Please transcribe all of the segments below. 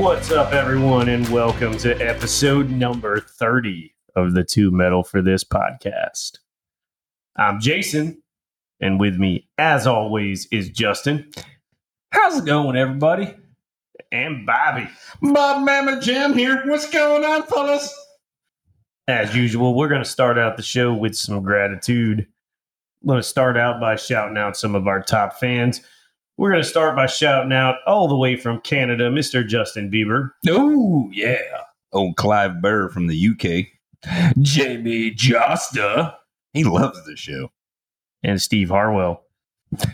What's up, everyone, and welcome to episode number 30 of the Two Metal for This podcast. I'm Jason, and with me, as always, is Justin How's it going, everybody? and Bobby. Bob Mama Jim here. What's going on, fellas? As usual, we're going to start out the show with some gratitude. I'm going to start out by shouting out some of our top fans. We're going to start by shouting out all the way from Canada, Mr. Justin Bieber. Oh, yeah. Old Clive Burr from the UK. Jamey Jasta. He loves the show. and Steve Harwell.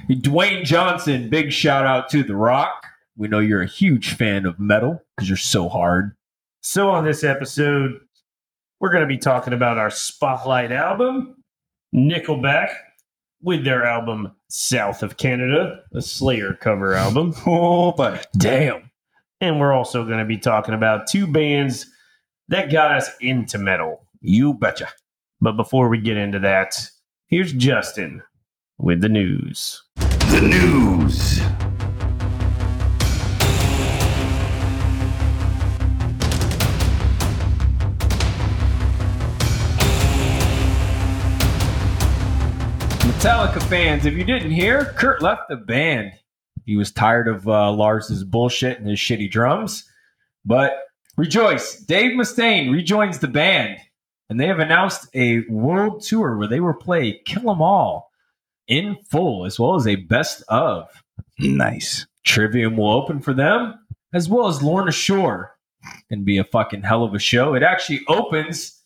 Dwayne Johnson, big shout out to The Rock. We know you're a huge fan of metal because you're so hard. So, on this episode, we're going to be talking about our Spotlight album, Nickelback, with their album South of Canada, a Slayer cover album. Oh, but Damn. And we're also going to be talking about two bands that got us into metal. you betcha. But before we get into that, here's Justin with the news. The news. Metallica fans, if you didn't hear, Kurt left the band. He was tired of uh, Lars's bullshit and his shitty drums. But rejoice, Dave Mustaine rejoins the band, and they have announced a world tour where they will play Kill 'Em All in full, as well as a best of. Nice. Trivium will open for them, as well as Lorna Shore. Can be a fucking hell of a show. It actually opens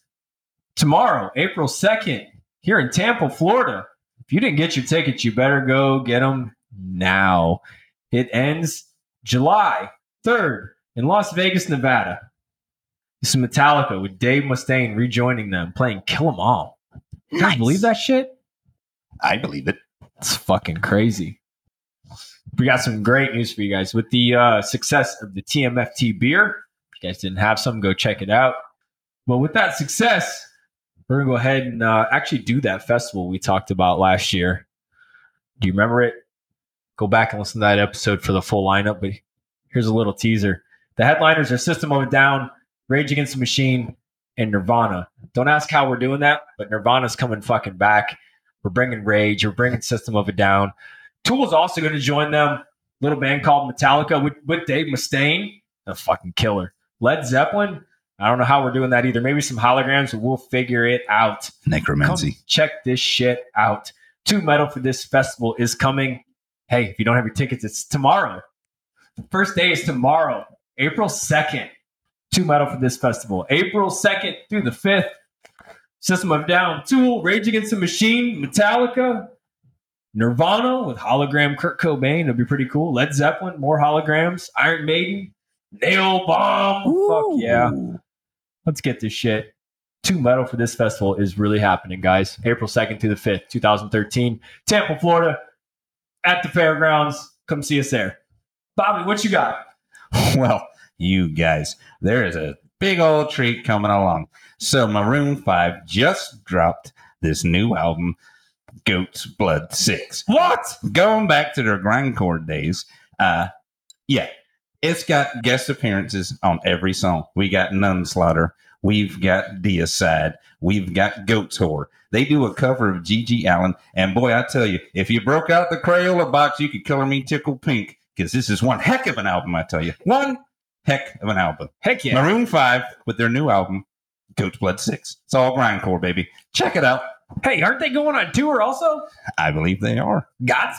tomorrow, April 2nd, here in Tampa, Florida. If you didn't get your tickets, you better go get them now. It ends July 3rd in Las Vegas, Nevada. This is Metallica with Dave Mustaine rejoining them, playing Kill 'Em All. You guys believe that shit? I believe it. It's fucking crazy. We got some great news for you guys with the uh, success of the TMFT beer. If you guys didn't have some, go check it out. But with that success, we're gonna go ahead and uh, actually do that festival we talked about last year. Do you remember it? Go back and listen to that episode for the full lineup. But here's a little teaser: the headliners are System of a Down, Rage Against the Machine, and Nirvana. Don't ask how we're doing that, but Nirvana's coming fucking back. We're bringing Rage. We're bringing System of a Down. Tool's also going to join them. Little band called Metallica with, with Dave Mustaine. A fucking killer. Led Zeppelin. I don't know how we're doing that either. Maybe some holograms, we'll figure it out. Come Necromancy. check this shit out. Two Metal for this festival is coming. Hey, if you don't have your tickets, it's tomorrow. The first day is tomorrow, April 2nd. Two Metal for this festival. April 2nd through the 5th. System of Down, Tool, Rage Against the Machine, Metallica, Nirvana with hologram Kurt Cobain. It'll be pretty cool. Led Zeppelin, more holograms. Iron Maiden, Nailbomb. Fuck yeah. Let's get this shit. Two Metal for this festival is really happening, guys. April 2nd to the 5th, 2013. Tampa, Florida, at the fairgrounds. Come see us there. Bobby, what you got? Well, you guys, there is a big old treat coming along. So, Maroon 5 just dropped this new album, Goat's Blood 6. What? going back to their grindcore days, uh, yeah, it's got guest appearances on every song. We got Nunslaughter, we've got Deicide, we've got Goat's Whore. They do a cover of GG Allin, and boy, I tell you, if you broke out the Crayola box, you could color me tickle pink because this is one heck of an album. I tell you, one heck of an album. Heck yeah. Maroon Five with their new album, Goat's Blood Six. It's all grindcore, baby. Check it out. Hey, aren't they going on tour also? I believe they are. God's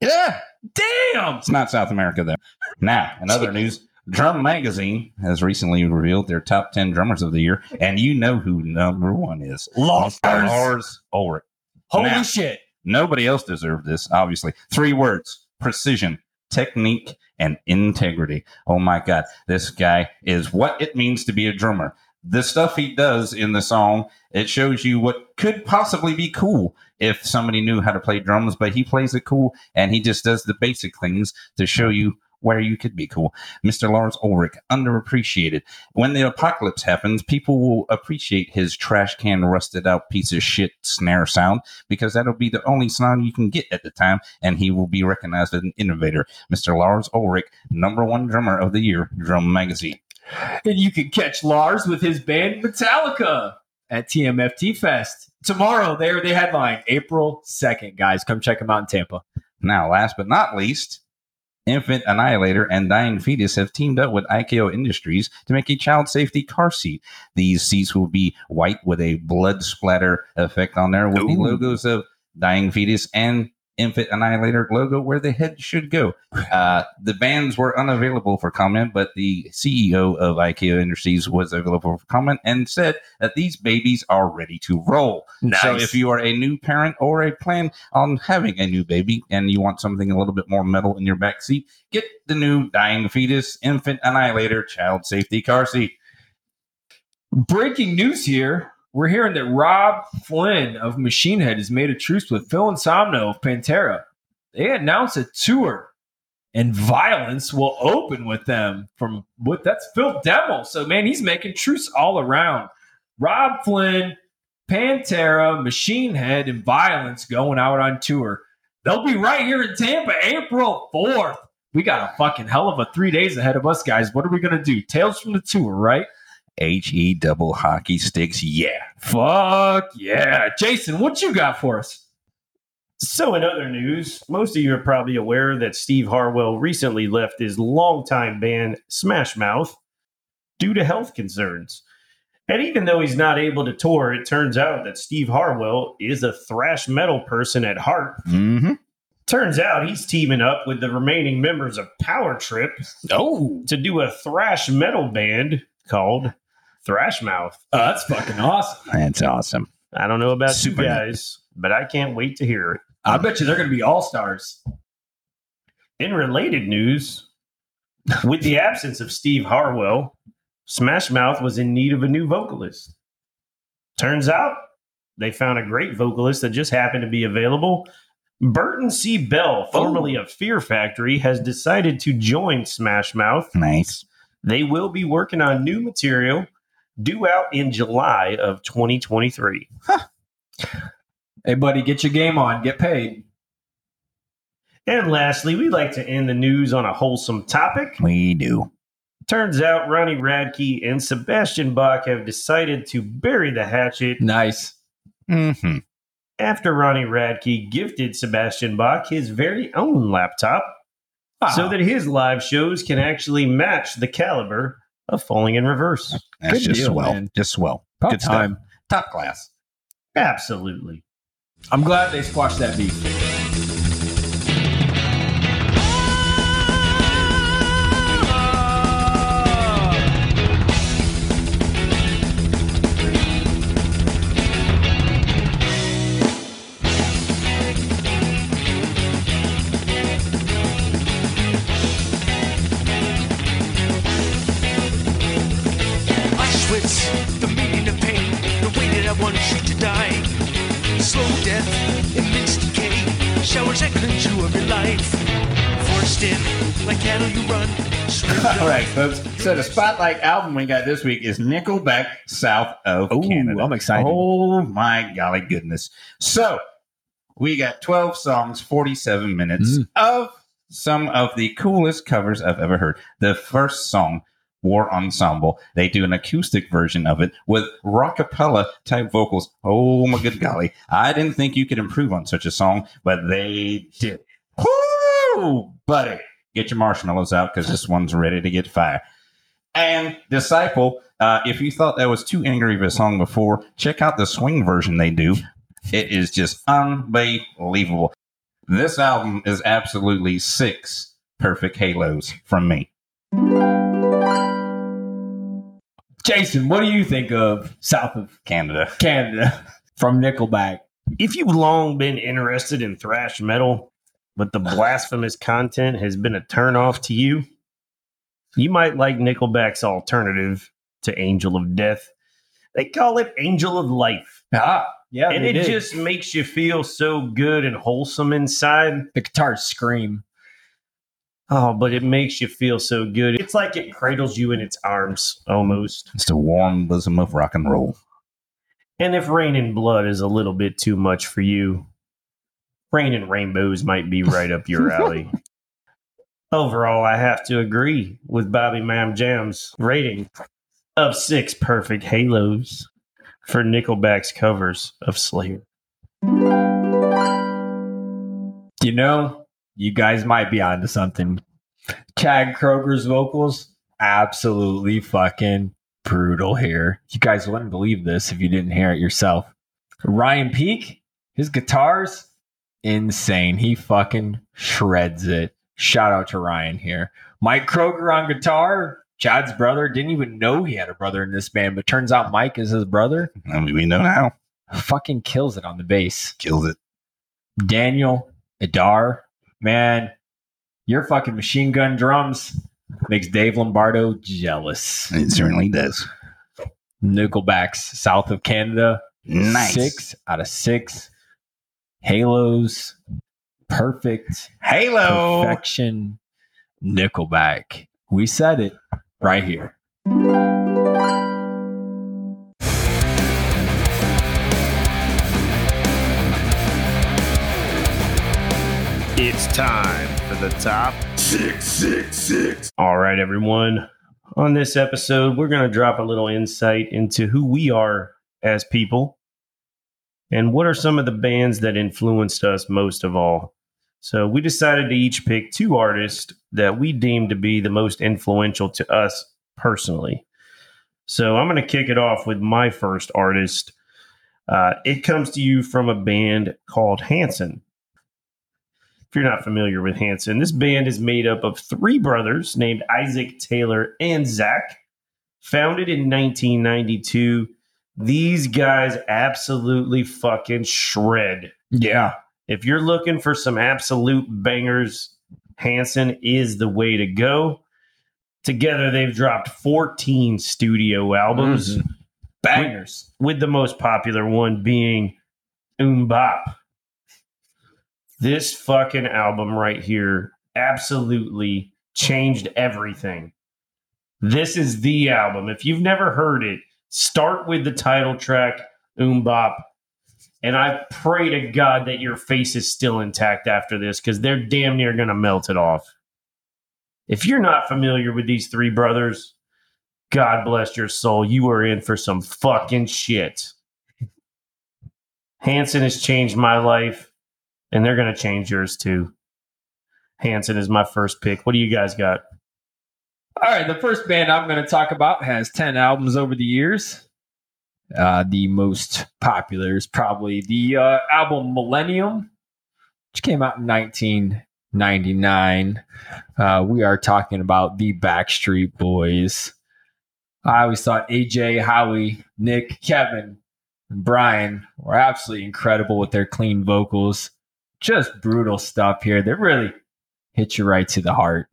Yeah. damn. It's not South America, though. Now, in other news, Drum Magazine has recently revealed their top 10 drummers of the year, and you know who number one is. Lars. Lars Ulrich. Holy Now- shit. Nobody else deserved this, obviously. Three words precision, technique, and integrity. Oh my God. This guy is what it means to be a drummer. The stuff he does in the song, it shows you what could possibly be cool if somebody knew how to play drums, but he plays it cool and he just does the basic things to show you where you could be cool. Mr. Lars Ulrich, underappreciated. When the apocalypse happens, people will appreciate his trash can rusted out piece of shit snare sound because that'll be the only sound you can get at the time, and he will be recognized as an innovator. Mr. Lars Ulrich, number one drummer of the year, Drum Magazine. And you can catch Lars with his band Metallica at TMFT Fest. Tomorrow, there they headline April 2nd, guys. Come check them out in Tampa. Now, last but not least, Infant Annihilator and Dying Fetus have teamed up with IKO Industries to make a child safety car seat. These seats will be white with a blood splatter effect on there with the logos of Dying Fetus and Infant Annihilator logo where the head should go. Uh, the bands were unavailable for comment, but the CEO of IKEA Industries was available for comment and said that these babies are ready to roll. So if you are a new parent or a plan on having a new baby and you want something a little bit more metal in your back seat, get the new Dying Fetus Infant Annihilator Child Safety Car Seat. Breaking news here. We're hearing that Robb Flynn of Machine Head has made a truce with Phil Anselmo of Pantera. They announced a tour and violence will open with them from what that's Phil Demmel. So man, he's making truce all around. Robb Flynn, Pantera, Machine Head, and Violence going out on tour. They'll be right here in Tampa, April 4th. We got a fucking hell of a three days ahead of us, guys. What are we gonna do? Tales from the tour, right? H E double hockey sticks, yeah. Fuck yeah. Jason, what you got for us? So, in other news, most of you are probably aware that Steve Harwell recently left his longtime band Smash Mouth due to health concerns. And even though he's not able to tour, it turns out that Steve Harwell is a thrash metal person at heart. Mm-hmm. Turns out he's teaming up with the remaining members of Power Trip Oh, to do a thrash metal band called Thrash Mouth. Oh, that's fucking awesome. That's awesome. I don't know about Super you guys, but I can't wait to hear it. I bet you they're going to be all stars. In related news, with the absence of Steve Harwell, Smash Mouth was in need of a new vocalist. Turns out they found a great vocalist that just happened to be available. Burton C. Bell, formerly of Fear Factory, has decided to join Smash Mouth. Nice. They will be working on new material due out in July of 2023. Hey, buddy, get your game on. Get paid. And lastly, we like to end the news on a wholesome topic. We do. Turns out Ronnie Radke and Sebastian Bach have decided to bury the hatchet Nice. Mm-hmm. after Ronnie Radke gifted Sebastian Bach his very own laptop so that his live shows can actually match the caliber of Falling in Reverse. That's Good just deal, swell. man. Just swell. About Good stuff. time. Top class. Absolutely. I'm glad they squashed that beef. Showers that cleanse you of your life. Forced in, like cattle you run. All right, folks. So the spotlight album we got this week is Nickelback, South of Ooh, Canada. I'm excited. Oh my golly goodness! So we got 12 songs, 47 minutes Mm. of some of the coolest covers I've ever heard. The first song. War Ensemble. They do an acoustic version of it with rockapella type vocals. Oh my good golly. I didn't think you could improve on such a song, but they did. Woo! Buddy, get your marshmallows out because this one's ready to get fire. And Disciple, uh, if you thought that was too angry of a song before, check out the swing version they do. It is just unbelievable. This album is absolutely six perfect halos from me. Jason, what do you think of South of Canada. Canada from Nickelback? If you've long been interested in thrash metal, but the blasphemous content has been a turnoff to you, you might like Nickelback's alternative to Angel of Death. They call it Angel of Life. Ah, yeah, and it did. just makes you feel so good and wholesome inside. the guitars scream. Oh, but it makes you feel so good. It's like it cradles you in its arms almost. It's the warm bosom of rock and roll. And if Raining Blood is a little bit too much for you, Rain and Rainbows might be right up your alley. Overall, I have to agree with Bobby Mam Jam's rating of six perfect halos for Nickelback's covers of Slayer. You know, you guys might be onto something. Chad Kroeger's vocals, absolutely fucking brutal here. You guys wouldn't believe this if you didn't hear it yourself. Ryan Peake, his guitars, insane. He fucking shreds it. Shout out to Ryan here. Mike Kroeger on guitar, Chad's brother. Didn't even know he had a brother in this band, but turns out Mike is his brother. I mean, we know now. Fucking kills it on the bass. Kills it. Daniel Adair, man, your fucking machine gun drums makes Dave Lombardo jealous. It certainly does. Nickelback's South of Canada, Nice. six out of six. Halos, perfect, Halo. perfection. Nickelback. We said it right here. It's time for the top six, six, six. All right, everyone. On this episode, we're going to drop a little insight into who we are as people and what are some of the bands that influenced us most of all. So, we decided to each pick two artists that we deem to be the most influential to us personally. So, I'm going to kick it off with my first artist. Uh, it comes to you from a band called Hanson if you're not familiar with Hanson, this band is made up of three brothers named Isaac, Taylor, and Zach. Founded in 1992, these guys absolutely fucking shred. Yeah. If you're looking for some absolute bangers, Hanson is the way to go. Together, they've dropped 14 studio albums, mm-hmm. Bangers. with the most popular one being MMMBop. This fucking album right here absolutely changed everything. This is the album. If you've never heard it, start with the title track, MMMBop. And I pray to God that your face is still intact after this because they're damn near going to melt it off. If you're not familiar with these three brothers, God bless your soul. You are in for some fucking shit. Hanson has changed my life, and they're going to change yours too. Hanson is my first pick. What do you guys got? All right, the first band I'm going to talk about has 10 albums over the years. Uh, the most popular is probably the uh, album Millennium, which came out in 1999. Uh, we are talking about the Backstreet Boys. I always thought AJ, Howie, Nick, Kevin, and Brian were absolutely incredible with their clean vocals. Just brutal stuff here. that really hit you right to the heart.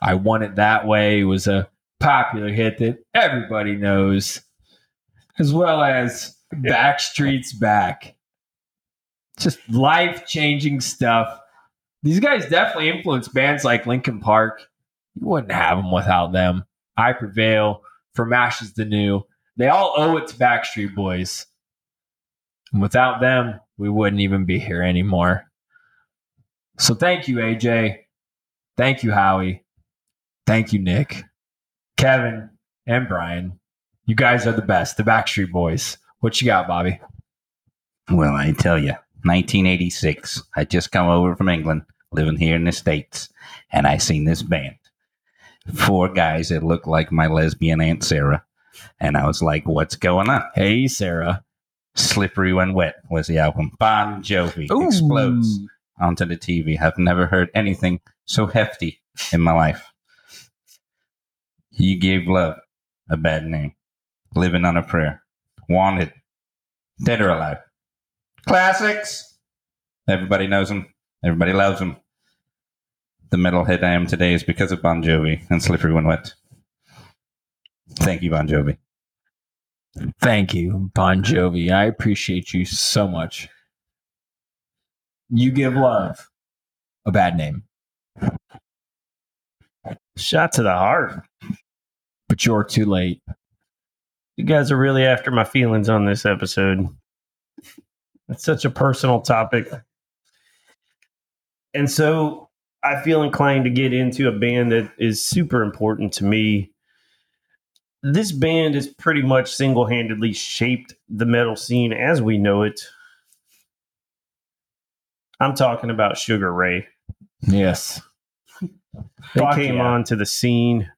I Want It That Way was a popular hit that everybody knows, as well as Backstreet's Back. Just life changing stuff. These guys definitely influenced bands like Linkin Park. You wouldn't have them without them. I Prevail, From Ashes to New. They all owe it to Backstreet Boys. And without them, we wouldn't even be here anymore. So thank you, AJ. Thank you, Howie. Thank you, Nick, Kevin, and Brian. You guys are the best, the Backstreet Boys. What you got, Bobby? Well, I tell you, 1986. I just come over from England, living here in the States, and I seen this band. Four guys that looked like my lesbian Aunt Sarah. And I was like, what's going on? Hey, Sarah. Slippery When Wet was the album. Bon Jovi explodes onto the TV. I've never heard anything so hefty in my life. You gave love a bad name. Living on a prayer. Wanted. Dead or alive. Classics. Everybody knows them. Everybody loves them. The metalhead I am today is because of Bon Jovi and Slippery When Wet. Thank you, Bon Jovi. Thank you, Bon Jovi. I appreciate you so much. You give love a bad name. Shot to the heart. But you're too late. You guys are really after my feelings on this episode. It's such a personal topic. And so I feel inclined to get into a band that is super important to me. This band has pretty much single handedly shaped the metal scene as we know it. I'm talking about Sugar Ray. Yes. They Fuck came yeah. onto the scene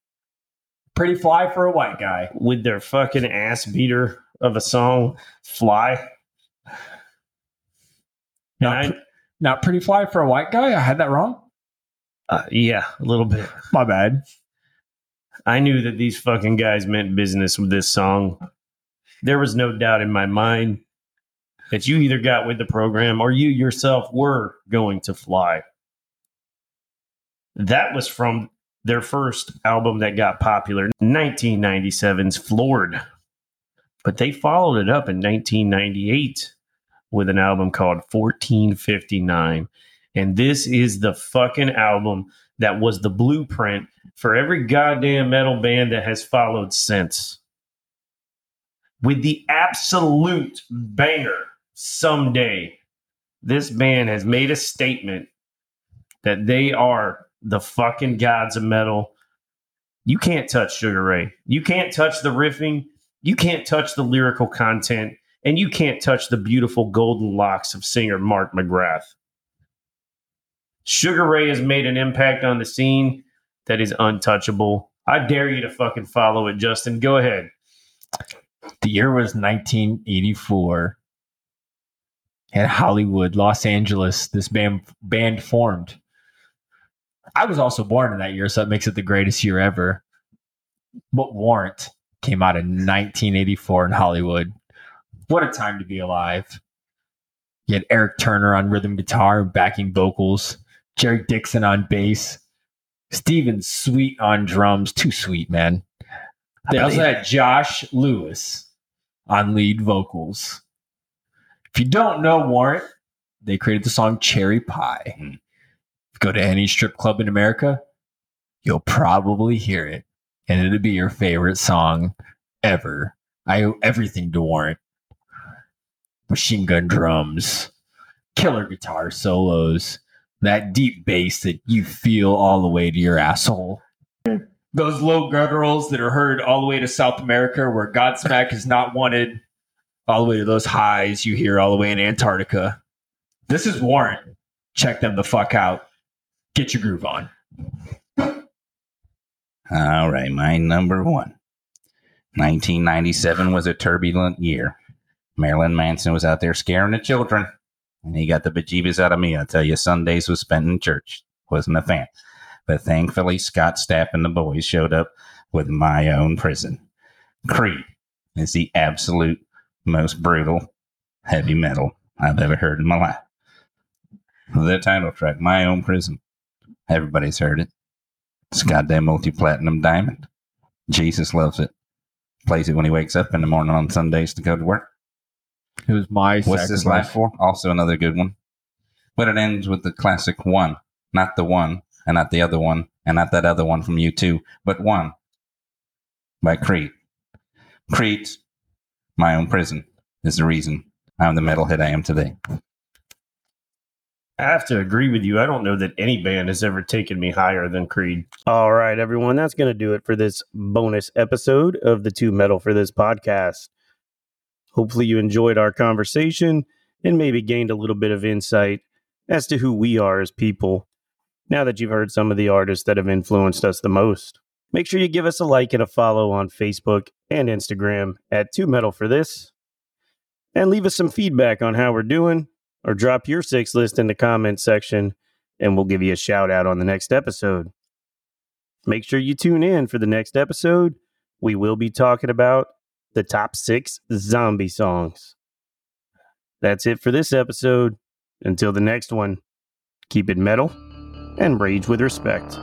Pretty fly for a white guy. with their fucking ass beater of a song, Fly. Not, I, not pretty fly for a white guy. I had that wrong. uh, yeah, a little bit. My bad. I knew that these fucking guys meant business with this song. There was no doubt in my mind that you either got with the program or you yourself were going to fly. That was from their first album that got popular, 1997's Floored. But they followed it up in 1998 with an album called 1459. And this is the fucking album that was the blueprint for every goddamn metal band that has followed since. With the absolute banger, someday, this band has made a statement that they are the fucking gods of metal. You can't touch Sugar Ray. You can't touch the riffing. You can't touch the lyrical content. And you can't touch the beautiful golden locks of singer Mark McGrath. Sugar Ray has made an impact on the scene that is untouchable. I dare you to fucking follow it, Justin. Go ahead. The year was 1984. In Hollywood, Los Angeles, this band band formed. I was also born in that year, so it makes it the greatest year ever. But Warrant came out in 1984 in Hollywood. What a time to be alive. You had Erik Turner on rhythm guitar, backing vocals, Jerry Dixon on bass, Steven Sweet on drums. Too sweet, man. They also had Josh Lewis on lead vocals. If you don't know Warrant, they created the song Cherry Pie. Hmm. If you go to any strip club in America, you'll probably hear it. And it'll be your favorite song ever. I owe everything to Warrant. Machine gun drums, killer guitar solos, that deep bass that you feel all the way to your asshole those low gutturals that are heard all the way to South America, where Godsmack is not wanted, all the way to those highs you hear all the way in Antarctica. This is Warrant. Check them the fuck out. Get your groove on. All right, my number one. 1997 was a turbulent year. Marilyn Manson was out there scaring the children, and he got the bejeebus out of me. I tell you, Sundays was spent in church. Wasn't a fan. But thankfully, Scott Stapp and the boys showed up with my own prison. Creed is the absolute most brutal heavy metal I've ever heard in my life. The title track, My Own Prison. Everybody's heard it. It's goddamn multi platinum diamond. Jesus loves it. Plays it when he wakes up in the morning on Sundays to go to work. It was my What's this life for? Also another good one. But it ends with the classic one. Not the one, and not the other one, and not that other one from you too, but one by Creed. Creed's My Own Prison is the reason I'm the metalhead I am today. I have to agree with you. I don't know that any band has ever taken me higher than Creed. All right, everyone. That's going to do it for this bonus episode of the Two Metal for This podcast. Hopefully, you enjoyed our conversation and maybe gained a little bit of insight as to who we are as people now that you've heard some of the artists that have influenced us the most. Make sure you give us a like and a follow on Facebook and Instagram at Two Metal for This. And leave us some feedback on how we're doing or drop your six list in the comments section and we'll give you a shout out on the next episode. Make sure you tune in for the next episode. We will be talking about the top six zombie songs. That's it for this episode. Until the next one, keep it metal and rage with respect.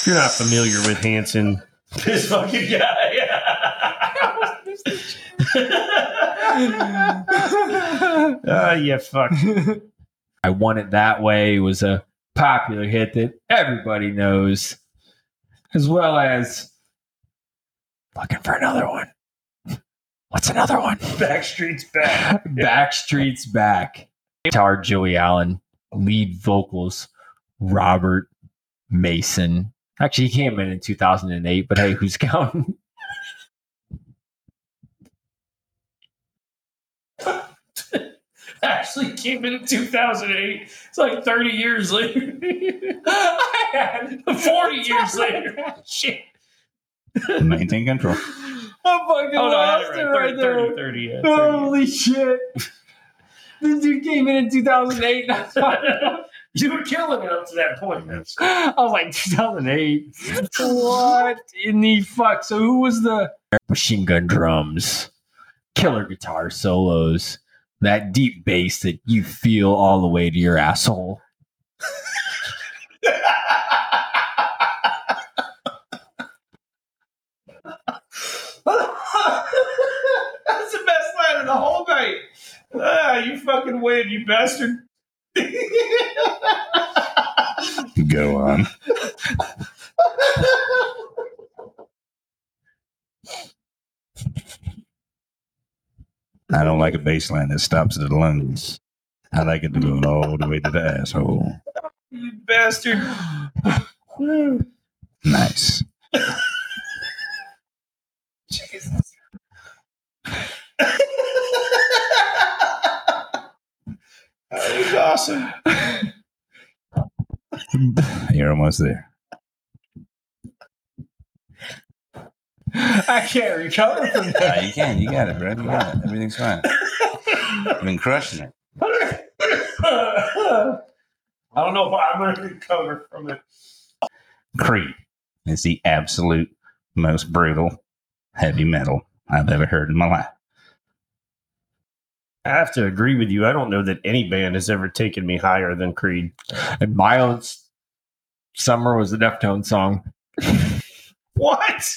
If you're not familiar with Hanson, this fucking guy. Ah, yeah, fuck. I Want It That Way was a popular hit that everybody knows, as well as Looking for another one. What's another one? Backstreet's back. Backstreet's Back. Guitar Joey Allen, lead vocals Robert Mason. Actually, he came in in 2008, but hey, who's counting? Actually came in 2008. It's like 30 years later. 40 years later. Shit. Maintain control. I fucking Oh, no, I had lost it it right. right 30, there. 30, 30, yeah, 30. Holy shit. This dude came in in 2008. You were killing it up to that point. I was like, 2008. what in the fuck? So who was the machine gun drums, killer guitar solos, that deep bass that you feel all the way to your asshole? That's the best line of the whole night. Ah, you fucking win, you bastard. Go on. I don't like a bass line that stops at the lungs. I like it to go all the way to the asshole. You bastard. Nice. Jesus. that was awesome. You're almost there. I can't recover from that. Ah, you can. You got it, bro. You got it. Everything's fine. You've been crushing it. I don't know if I'm going to recover from it. Creed is the absolute most brutal heavy metal I've ever heard in my life. I have to agree with you. I don't know that any band has ever taken me higher than Creed. And Miles Summer was the Deftone song. What?